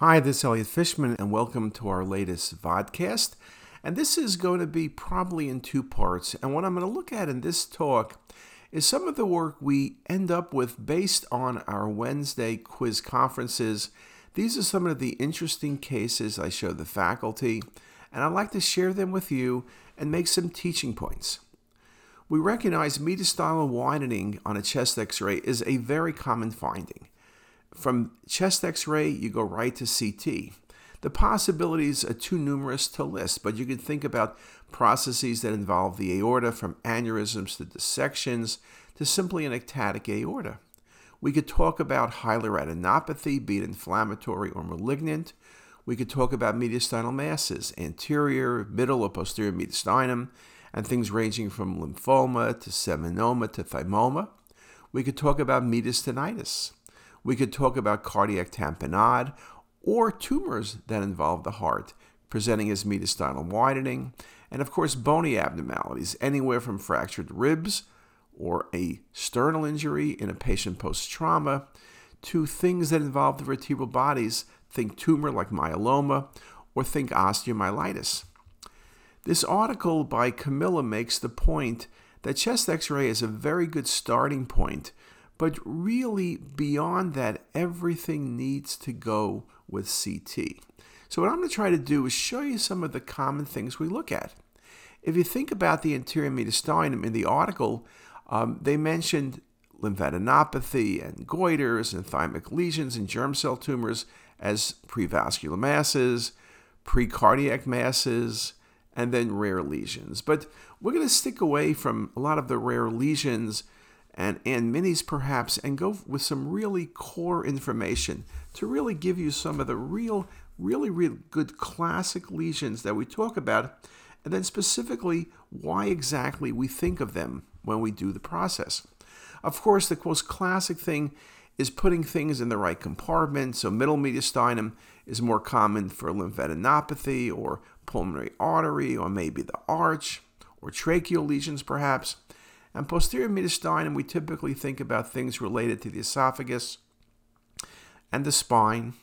Hi, this is Elliot Fishman, and welcome to our latest vodcast. And this is going to be probably in two parts. And what I'm going to look at in this talk is some of the work we end up with based on our Wednesday quiz conferences. These are some of the interesting cases I show the faculty, and I'd like to share them with you and make some teaching points. We recognize mediastinal widening on a chest x ray is a very common finding. From chest x ray, you go right to CT. The possibilities are too numerous to list, but you can think about processes that involve the aorta from aneurysms to dissections to simply an ectatic aorta. We could talk about hilar adenopathy, be it inflammatory or malignant. We could talk about mediastinal masses, anterior, middle, or posterior mediastinum, and things ranging from lymphoma to seminoma to thymoma. We could talk about mediastinitis. We could talk about cardiac tamponade or tumors that involve the heart, presenting as mediastinal widening, and of course, bony abnormalities, anywhere from fractured ribs or a sternal injury in a patient post trauma to things that involve the vertebral bodies, think tumor like myeloma, or think osteomyelitis. This article by Camilla makes the point that chest x ray is a very good starting point but really, beyond that, everything needs to go with CT. So, what I'm going to try to do is show you some of the common things we look at. If you think about the anterior mediastinum in the article, um, they mentioned lymphadenopathy and goiters and thymic lesions and germ cell tumors as prevascular masses, precardiac masses, and then rare lesions. But we're going to stick away from a lot of the rare lesions and, and minis perhaps, and go with some really core information to really give you some of the real, really, really good classic lesions that we talk about, and then specifically why exactly we think of them when we do the process. Of course, the most classic thing is putting things in the right compartment. So, middle mediastinum is more common for lymphadenopathy or pulmonary artery, or maybe the arch, or tracheal lesions, perhaps. And posterior mediastinum, we typically think about things related to the esophagus and the spine.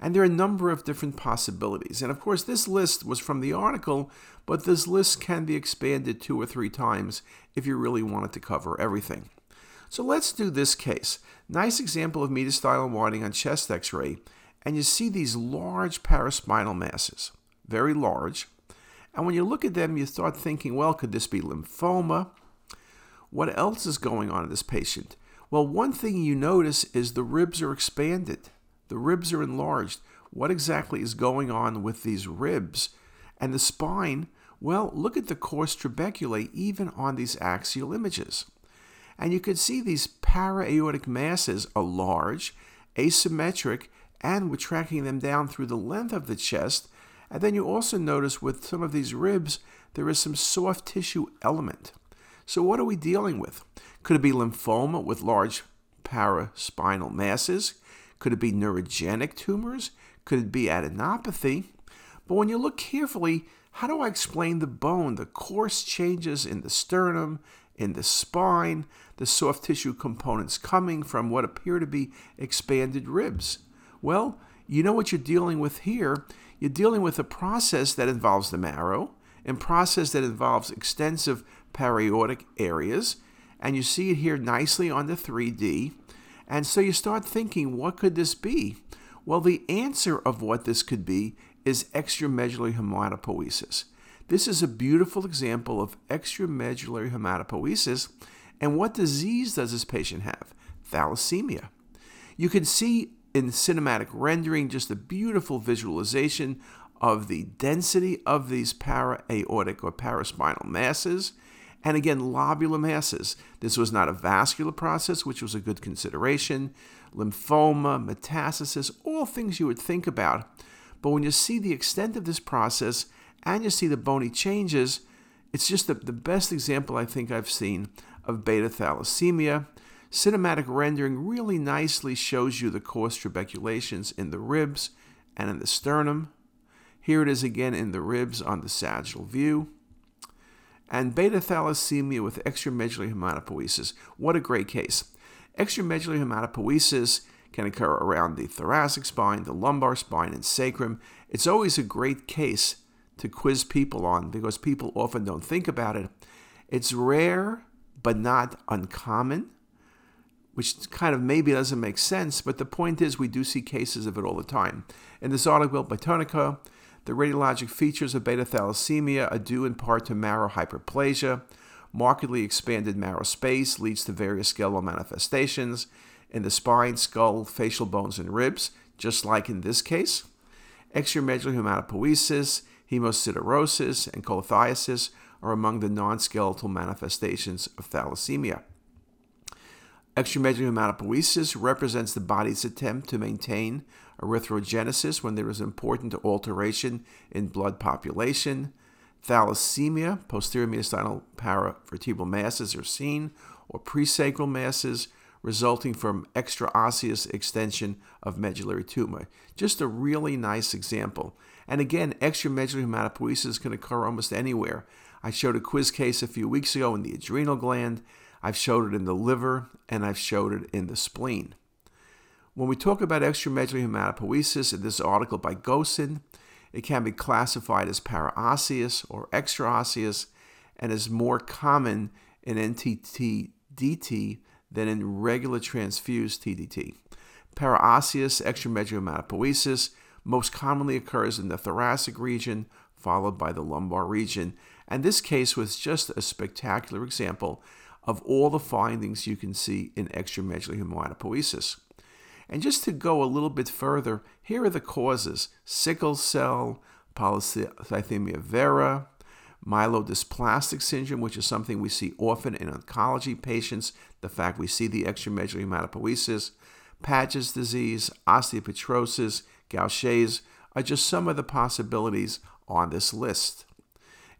And there are a number of different possibilities. And of course, this list was from the article, but this list can be expanded two or three times if you really wanted to cover everything. So let's do this case. Nice example of mediastinal widening on chest x ray. And you see these large paraspinal masses, very large. And when you look at them, you start thinking, well, could this be lymphoma? What else is going on in this patient? Well, one thing you notice is the ribs are expanded, the ribs are enlarged. What exactly is going on with these ribs? And the spine, well, look at the coarse trabeculae even on these axial images. And you can see these para-aortic masses are large, asymmetric, and we're tracking them down through the length of the chest. And then you also notice with some of these ribs, there is some soft tissue element. So, what are we dealing with? Could it be lymphoma with large paraspinal masses? Could it be neurogenic tumors? Could it be adenopathy? But when you look carefully, how do I explain the bone, the coarse changes in the sternum, in the spine, the soft tissue components coming from what appear to be expanded ribs? Well, you know what you're dealing with here. You're dealing with a process that involves the marrow, a process that involves extensive para-aortic areas, and you see it here nicely on the 3D. And so you start thinking, what could this be? Well, the answer of what this could be is extramedullary hematopoiesis. This is a beautiful example of extramedullary hematopoiesis. And what disease does this patient have? Thalassemia. You can see in cinematic rendering just a beautiful visualization of the density of these para-aortic or paraspinal masses and again, lobular masses. This was not a vascular process, which was a good consideration. Lymphoma, metastasis, all things you would think about. But when you see the extent of this process and you see the bony changes, it's just the, the best example I think I've seen of beta thalassemia. Cinematic rendering really nicely shows you the coarse trabeculations in the ribs and in the sternum. Here it is again in the ribs on the sagittal view and beta thalassemia with extramedullary hematopoiesis. What a great case. Extramedullary hematopoiesis can occur around the thoracic spine, the lumbar spine, and sacrum. It's always a great case to quiz people on because people often don't think about it. It's rare, but not uncommon, which kind of maybe doesn't make sense, but the point is we do see cases of it all the time. In this article by Tonica, the radiologic features of beta thalassemia are due in part to marrow hyperplasia. Markedly expanded marrow space leads to various skeletal manifestations in the spine, skull, facial bones, and ribs, just like in this case. Extramedullary hematopoiesis, hemosiderosis, and cholelithiasis are among the non skeletal manifestations of thalassemia. Extramedullary hematopoiesis represents the body's attempt to maintain erythrogenesis when there is important alteration in blood population. Thalassemia, posterior mediastinal paravertebral masses are seen, or presacral masses resulting from extraosseous extension of medullary tumor. Just a really nice example. And again, extramedullary hematopoiesis can occur almost anywhere. I showed a quiz case a few weeks ago in the adrenal gland. I've showed it in the liver, and I've showed it in the spleen. When we talk about extramedullary hematopoiesis in this article by Gosin, it can be classified as paraosseous or extraosseous and is more common in NTT-DT than in regular transfused TDT. Paraosseous extramedullary hematopoiesis most commonly occurs in the thoracic region, followed by the lumbar region. And this case was just a spectacular example of all the findings you can see in extramedullary hematopoiesis. And just to go a little bit further, here are the causes sickle cell, polycythemia vera, myelodysplastic syndrome, which is something we see often in oncology patients, the fact we see the extramedullary hematopoiesis, Paget's disease, osteopetrosis, Gaucher's are just some of the possibilities on this list.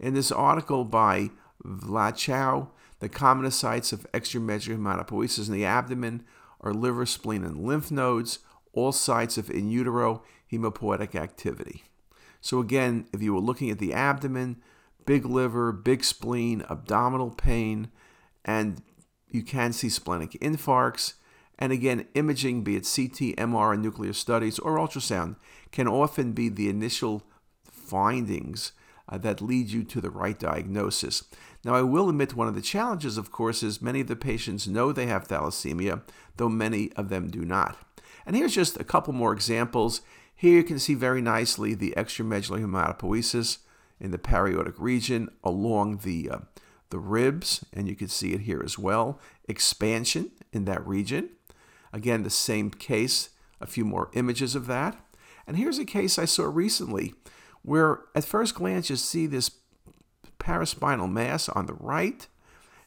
In this article by Vlachau, the commonest sites of extramedullary hematopoiesis in the abdomen are liver, spleen, and lymph nodes, all sites of in utero hemopoietic activity. So, again, if you were looking at the abdomen, big liver, big spleen, abdominal pain, and you can see splenic infarcts. And again, imaging, be it CT, MR, and nuclear studies, or ultrasound, can often be the initial findings uh, that lead you to the right diagnosis. Now, I will admit one of the challenges, of course, is many of the patients know they have thalassemia, though many of them do not. And here's just a couple more examples. Here you can see very nicely the extramedullary hematopoiesis in the paraortic region along the, uh, the ribs, and you can see it here as well. Expansion in that region. Again, the same case, a few more images of that. And here's a case I saw recently where at first glance you see this paraspinal mass on the right,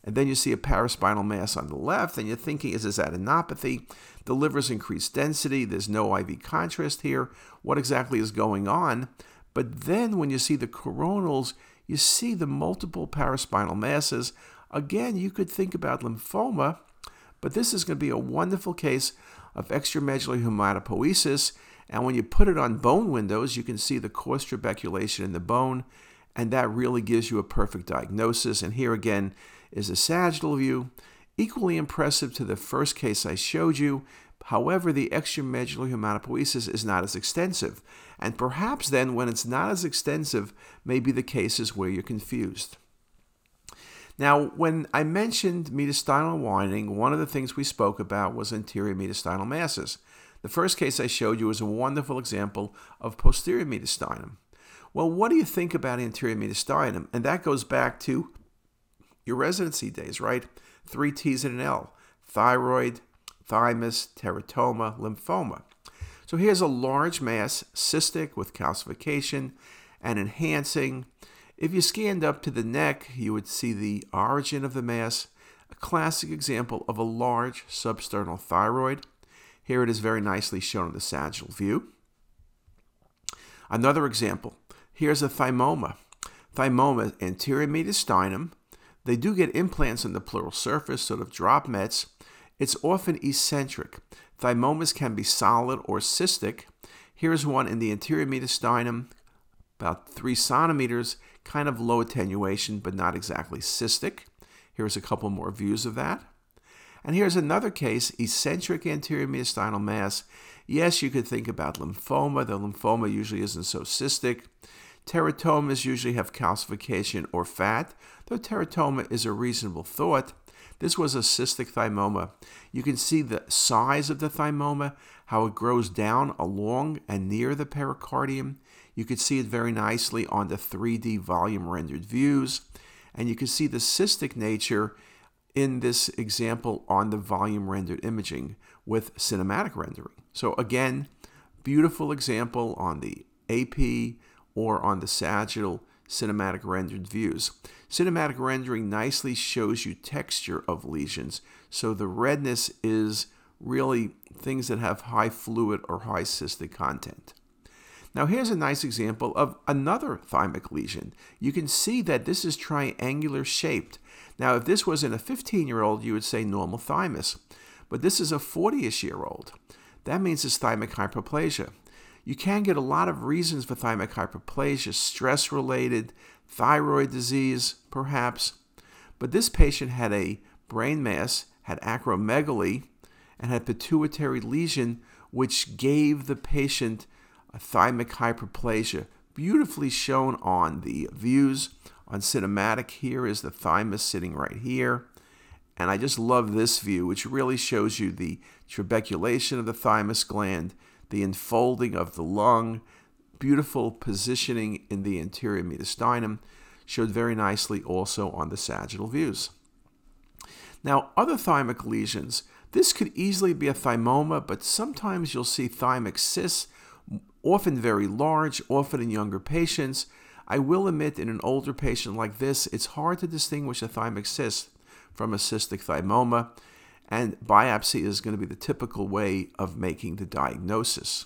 and then you see a paraspinal mass on the left, and you're thinking, is this adenopathy? The liver's increased density, there's no IV contrast here. What exactly is going on? But then when you see the coronals, you see the multiple paraspinal masses. Again, you could think about lymphoma, but this is going to be a wonderful case of extramedullary hematopoiesis. And when you put it on bone windows, you can see the coarse trabeculation in the bone, and that really gives you a perfect diagnosis. And here again is a sagittal view, equally impressive to the first case I showed you. However, the extramedullary hematopoiesis is not as extensive, and perhaps then, when it's not as extensive, may be the cases where you're confused. Now, when I mentioned mediastinal widening, one of the things we spoke about was anterior mediastinal masses. The first case I showed you is a wonderful example of posterior mediastinum. Well, what do you think about anterior mediastinum? And that goes back to your residency days, right? Three T's and an L thyroid, thymus, teratoma, lymphoma. So here's a large mass, cystic with calcification and enhancing. If you scanned up to the neck, you would see the origin of the mass, a classic example of a large substernal thyroid. Here it is very nicely shown in the sagittal view. Another example, here's a thymoma. Thymoma, anterior mediastinum. They do get implants on the pleural surface, sort of drop mets. It's often eccentric. Thymomas can be solid or cystic. Here's one in the anterior mediastinum, about three centimeters, kind of low attenuation, but not exactly cystic. Here's a couple more views of that. And here's another case eccentric anterior mediastinal mass. Yes, you could think about lymphoma. The lymphoma usually isn't so cystic. Teratomas usually have calcification or fat, though teratoma is a reasonable thought. This was a cystic thymoma. You can see the size of the thymoma, how it grows down along and near the pericardium. You can see it very nicely on the 3D volume rendered views. And you can see the cystic nature in this example on the volume rendered imaging with cinematic rendering. So again, beautiful example on the AP or on the sagittal cinematic rendered views. Cinematic rendering nicely shows you texture of lesions, so the redness is really things that have high fluid or high cystic content. Now here's a nice example of another thymic lesion. You can see that this is triangular shaped. Now if this was in a 15 year old, you would say normal thymus, but this is a 40ish year old. That means it's thymic hyperplasia. You can get a lot of reasons for thymic hyperplasia, stress related, thyroid disease, perhaps. But this patient had a brain mass, had acromegaly, and had pituitary lesion, which gave the patient a thymic hyperplasia, beautifully shown on the views. On cinematic, here is the thymus sitting right here. And I just love this view, which really shows you the trabeculation of the thymus gland, the enfolding of the lung, beautiful positioning in the anterior mediastinum, showed very nicely also on the sagittal views. Now, other thymic lesions, this could easily be a thymoma, but sometimes you'll see thymic cysts, often very large, often in younger patients. I will admit, in an older patient like this, it's hard to distinguish a thymic cyst from a cystic thymoma and biopsy is going to be the typical way of making the diagnosis.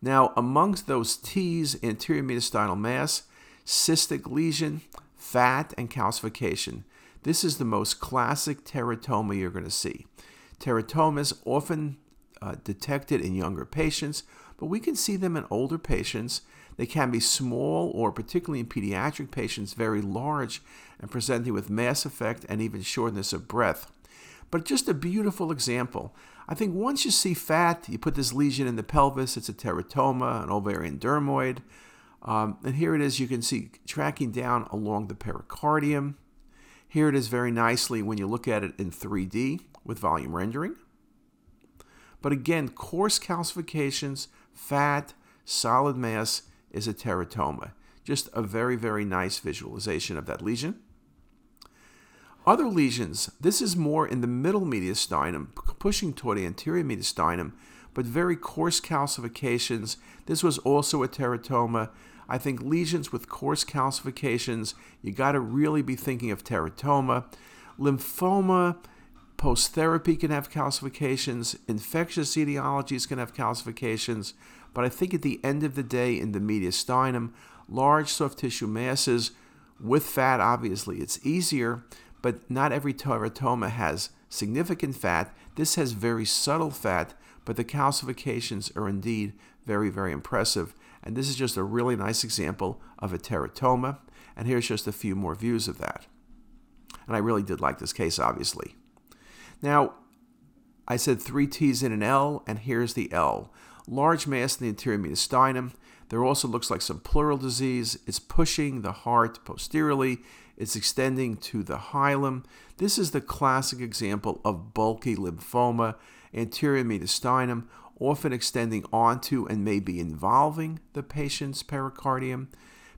Now, amongst those T's, anterior mediastinal mass, cystic lesion, fat, and calcification. This is the most classic teratoma you're going to see. Teratomas often uh, detected in younger patients, but we can see them in older patients. They can be small or, particularly in pediatric patients, very large and presenting with mass effect and even shortness of breath. But just a beautiful example. I think once you see fat, you put this lesion in the pelvis, it's a teratoma, an ovarian dermoid. Um, and here it is, you can see tracking down along the pericardium. Here it is very nicely when you look at it in 3D with volume rendering. But again, coarse calcifications, fat, solid mass is a teratoma. Just a very, very nice visualization of that lesion. Other lesions, this is more in the middle mediastinum, pushing toward the anterior mediastinum, but very coarse calcifications. This was also a teratoma. I think lesions with coarse calcifications, you got to really be thinking of teratoma. Lymphoma, post therapy can have calcifications, infectious etiologies can have calcifications, but I think at the end of the day, in the mediastinum, large soft tissue masses with fat, obviously, it's easier, but not every teratoma has significant fat. This has very subtle fat, but the calcifications are indeed very, very impressive. And this is just a really nice example of a teratoma. And here's just a few more views of that. And I really did like this case, obviously. Now, I said three T's in an L, and here's the L. Large mass in the anterior mediastinum. There also looks like some pleural disease. It's pushing the heart posteriorly. It's extending to the hilum. This is the classic example of bulky lymphoma, anterior mediastinum, often extending onto and maybe involving the patient's pericardium.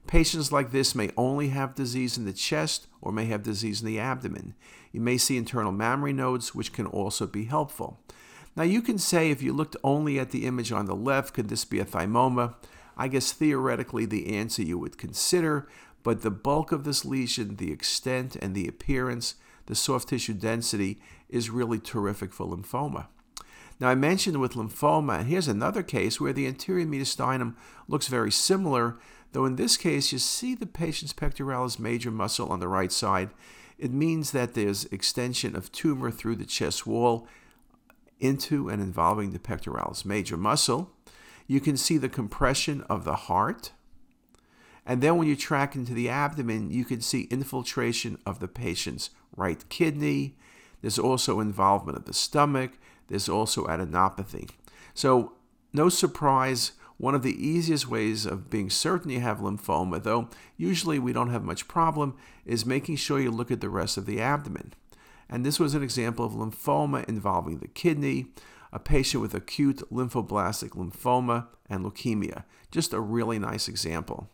Patients like this may only have disease in the chest or may have disease in the abdomen. You may see internal mammary nodes, which can also be helpful. Now, you can say if you looked only at the image on the left, could this be a thymoma? I guess theoretically the answer you would consider, but the bulk of this lesion, the extent and the appearance, the soft tissue density is really terrific for lymphoma. Now, I mentioned with lymphoma, and here's another case where the anterior mediastinum looks very similar, though in this case, you see the patient's pectoralis major muscle on the right side. It means that there's extension of tumor through the chest wall into and involving the pectoralis major muscle. You can see the compression of the heart and then when you track into the abdomen, you can see infiltration of the patient's right kidney. There's also involvement of the stomach. There's also adenopathy. So, no surprise, one of the easiest ways of being certain you have lymphoma, though usually we don't have much problem, is making sure you look at the rest of the abdomen. And this was an example of lymphoma involving the kidney, a patient with acute lymphoblastic lymphoma, and leukemia. Just a really nice example.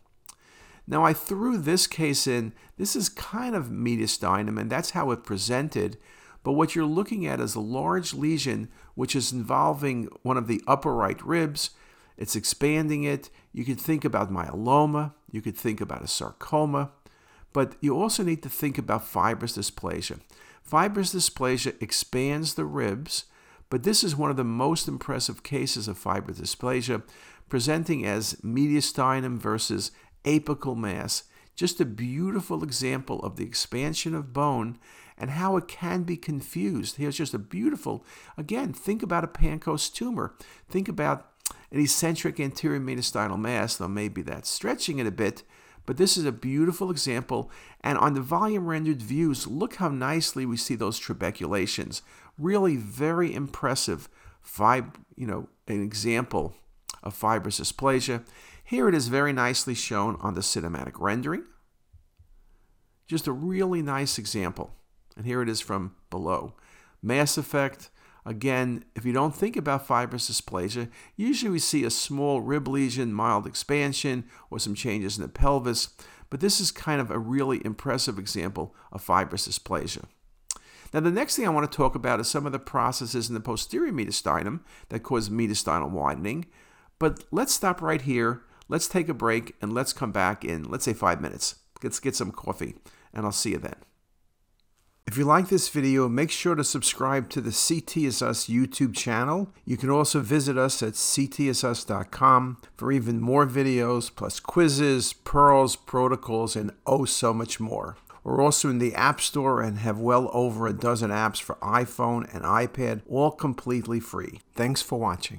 Now, I threw this case in. This is kind of mediastinum, and that's how it presented. But what you're looking at is a large lesion which is involving one of the upper right ribs. It's expanding it. You could think about myeloma. You could think about a sarcoma. But you also need to think about fibrous dysplasia. Fibrous dysplasia expands the ribs, but this is one of the most impressive cases of fibrous dysplasia, presenting as mediastinum versus apical mass. Just a beautiful example of the expansion of bone and how it can be confused. Here's just a beautiful, again, think about a Pancoast tumor. Think about an eccentric anterior mediastinal mass, though maybe that's stretching it a bit, but this is a beautiful example. And on the volume rendered views, look how nicely we see those trabeculations. Really very impressive, fib- you know, an example of fibrous dysplasia. Here it is very nicely shown on the cinematic rendering. Just a really nice example. And here it is from below. Mass effect, again, if you don't think about fibrous dysplasia, usually we see a small rib lesion, mild expansion, or some changes in the pelvis. But this is kind of a really impressive example of fibrous dysplasia. Now, the next thing I want to talk about is some of the processes in the posterior mediastinum that cause mediastinal widening. But let's stop right here Let's take a break and let's come back in, let's say, five minutes. Let's get some coffee, and I'll see you then. If you like this video, make sure to subscribe to the CT is Us YouTube channel. You can also visit us at ctisus.com for even more videos, plus quizzes, pearls, protocols, and oh so much more. We're also in the App Store and have well over a dozen apps for iPhone and iPad, all completely free. Thanks for watching.